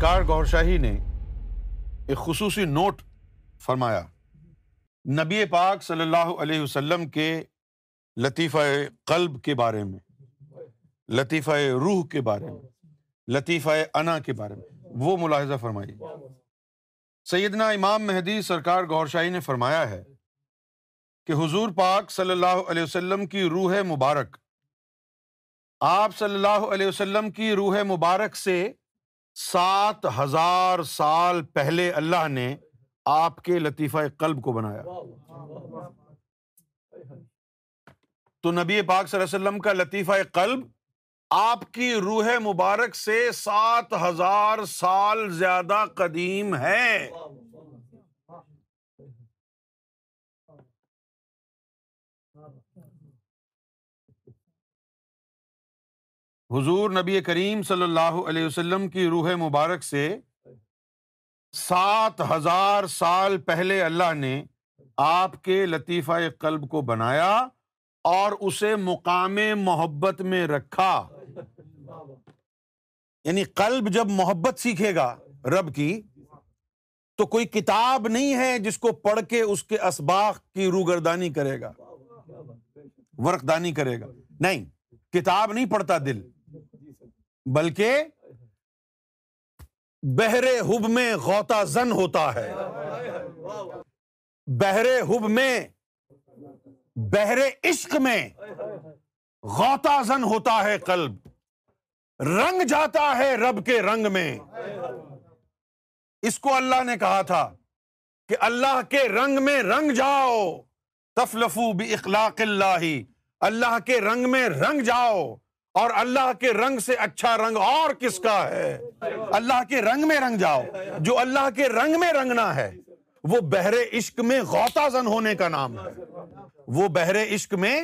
سرکار شاہی نے ایک خصوصی نوٹ فرمایا نبی پاک صلی اللہ علیہ وسلم کے لطیفہ قلب کے بارے میں لطیفہ روح کے بارے میں لطیفہ انا کے بارے میں وہ ملاحظہ فرمائی سیدنا امام مہدی سرکار گور شاہی نے فرمایا ہے کہ حضور پاک صلی اللہ علیہ وسلم کی روح مبارک آپ صلی اللہ علیہ وسلم کی روح مبارک سے سات ہزار سال پہلے اللہ نے آپ کے لطیفہ قلب کو بنایا تو نبی پاک صلی اللہ علیہ وسلم کا لطیفہ قلب آپ کی روح مبارک سے سات ہزار سال زیادہ قدیم ہے حضور نبی کریم صلی اللہ علیہ وسلم کی روح مبارک سے سات ہزار سال پہلے اللہ نے آپ کے لطیفہ قلب کو بنایا اور اسے مقام محبت میں رکھا یعنی قلب جب محبت سیکھے گا رب کی تو کوئی کتاب نہیں ہے جس کو پڑھ کے اس کے اسباق کی روگردانی کرے گا ورقدانی کرے گا نہیں کتاب نہیں پڑھتا دل بلکہ بہرے ہب میں غوطہ زن ہوتا ہے بہرے ہب میں بہرے عشق میں غوطہ زن ہوتا ہے قلب رنگ جاتا ہے رب کے رنگ میں اس کو اللہ نے کہا تھا کہ اللہ کے رنگ میں رنگ جاؤ تفلفو بھی اخلاق اللہ اللہ کے رنگ میں رنگ جاؤ اور اللہ کے رنگ سے اچھا رنگ اور کس کا ہے اللہ کے رنگ میں رنگ جاؤ جو اللہ کے رنگ میں رنگنا ہے وہ بہرے عشق میں غوطہ زن ہونے کا نام ہے وہ بہرے عشق میں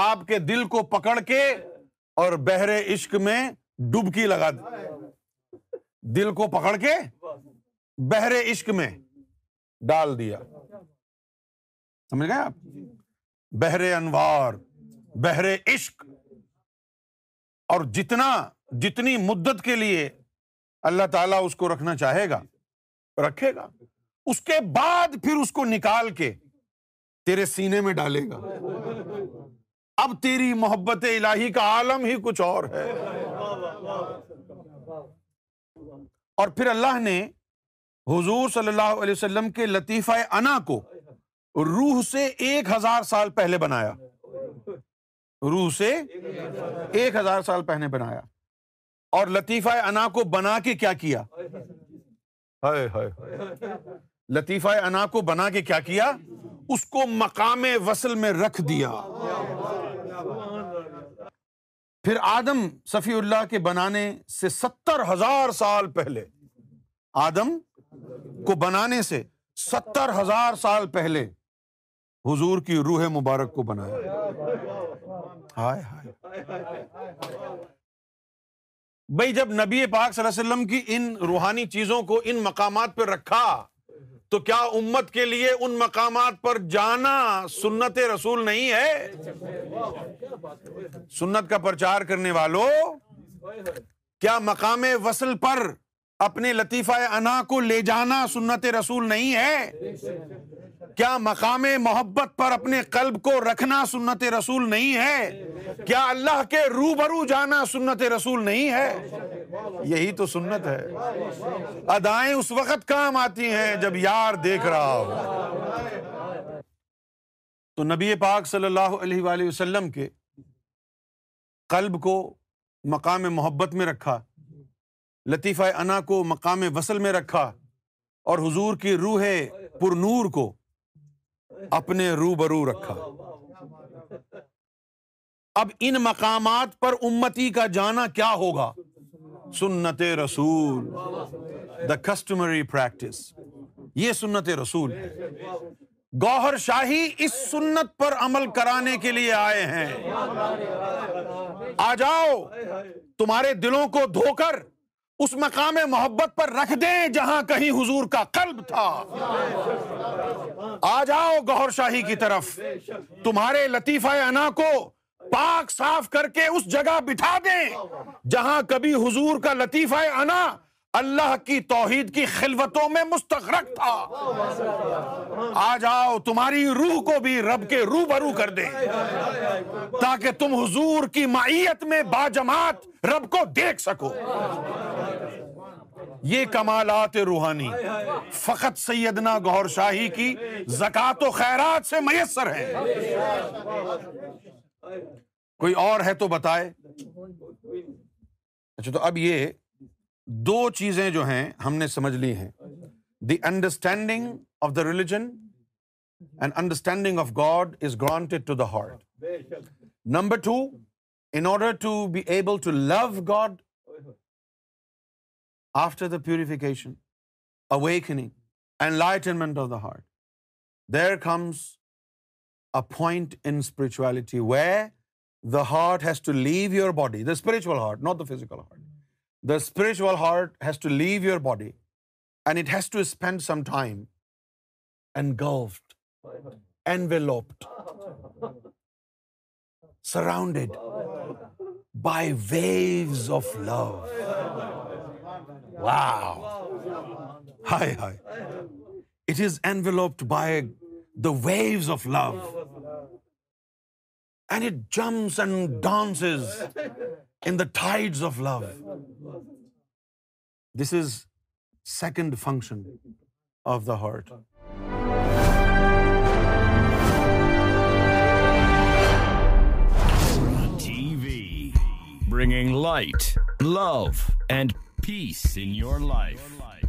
آپ کے دل کو پکڑ کے اور بہرے عشق میں ڈبکی لگا دی دل کو پکڑ کے بہرے عشق میں ڈال دیا سمجھ گئے آپ بہرے انوار بہر عشق اور جتنا جتنی مدت کے لیے اللہ تعالیٰ اس کو رکھنا چاہے گا رکھے گا اس کے بعد پھر اس کو نکال کے تیرے سینے میں ڈالے گا اب تیری محبت الہی کا عالم ہی کچھ اور ہے اور پھر اللہ نے حضور صلی اللہ علیہ وسلم کے لطیفہ انا کو روح سے ایک ہزار سال پہلے بنایا سے ایک ہزار سال پہلے بنایا اور لطیفہ انا کو بنا کے کیا کیا لطیفہ انا کو بنا کے کیا کیا اس کو مقام وصل میں رکھ دیا پھر آدم صفی اللہ کے بنانے سے ستر ہزار سال پہلے آدم کو بنانے سے ستر ہزار سال پہلے حضور کی روح مبارک کو بنایا ہائے ہائے بھائی جب نبی پاک صلی اللہ علیہ وسلم کی ان روحانی چیزوں کو ان مقامات پہ رکھا تو کیا امت کے لیے ان مقامات پر جانا سنت رسول نہیں ہے سنت کا پرچار کرنے والوں کیا مقام وصل پر اپنے لطیفہ انا کو لے جانا سنت رسول نہیں ہے کیا مقام محبت پر اپنے قلب کو رکھنا سنت رسول نہیں ہے کیا اللہ کے رو برو جانا سنت رسول نہیں ہے یہی تو سنت ہے ادائیں اس وقت کام آتی ہیں جب یار دیکھ رہا ہو تو نبی پاک صلی اللہ علیہ وآلہ وسلم کے قلب کو مقام محبت میں رکھا لطیفہ انا کو مقام وصل میں رکھا اور حضور کی روح پر نور کو اپنے رو برو رکھا اب ان مقامات پر امتی کا جانا کیا ہوگا سنت رسول دا کسٹمری پریکٹس یہ سنت رسول ہے گوہر شاہی اس سنت پر عمل کرانے کے لیے آئے ہیں آ جاؤ تمہارے دلوں کو دھو کر اس مقام محبت پر رکھ دیں جہاں کہیں حضور کا قلب تھا آ جاؤ گہر شاہی کی طرف تمہارے لطیفہ انا کو پاک صاف کر کے اس جگہ بٹھا دیں جہاں کبھی حضور کا لطیفہ انا اللہ کی توحید کی خلوتوں میں مستغرق تھا آ جاؤ تمہاری روح کو بھی رب کے رو برو کر دیں تاکہ تم حضور کی معیت میں با جماعت رب کو دیکھ سکو یہ کمالات روحانی فقط سیدنا گور شاہی کی زکات و خیرات سے میسر ہے کوئی اور ہے تو بتائے اچھا تو اب یہ دو چیزیں جو ہیں ہم نے سمجھ لی ہیں the understanding of the religion and understanding of God is granted to the heart number two in order to be able to love God after the purification, awakening, enlightenment of the heart, there comes a point in spirituality where the heart has to leave your body, the spiritual heart, not the physical heart. The spiritual heart has to leave your body and it has to spend some time engulfed, enveloped, surrounded by waves of love. Waves of it jumps and dance this is second function of the heart bringing light love and senior لائے لائے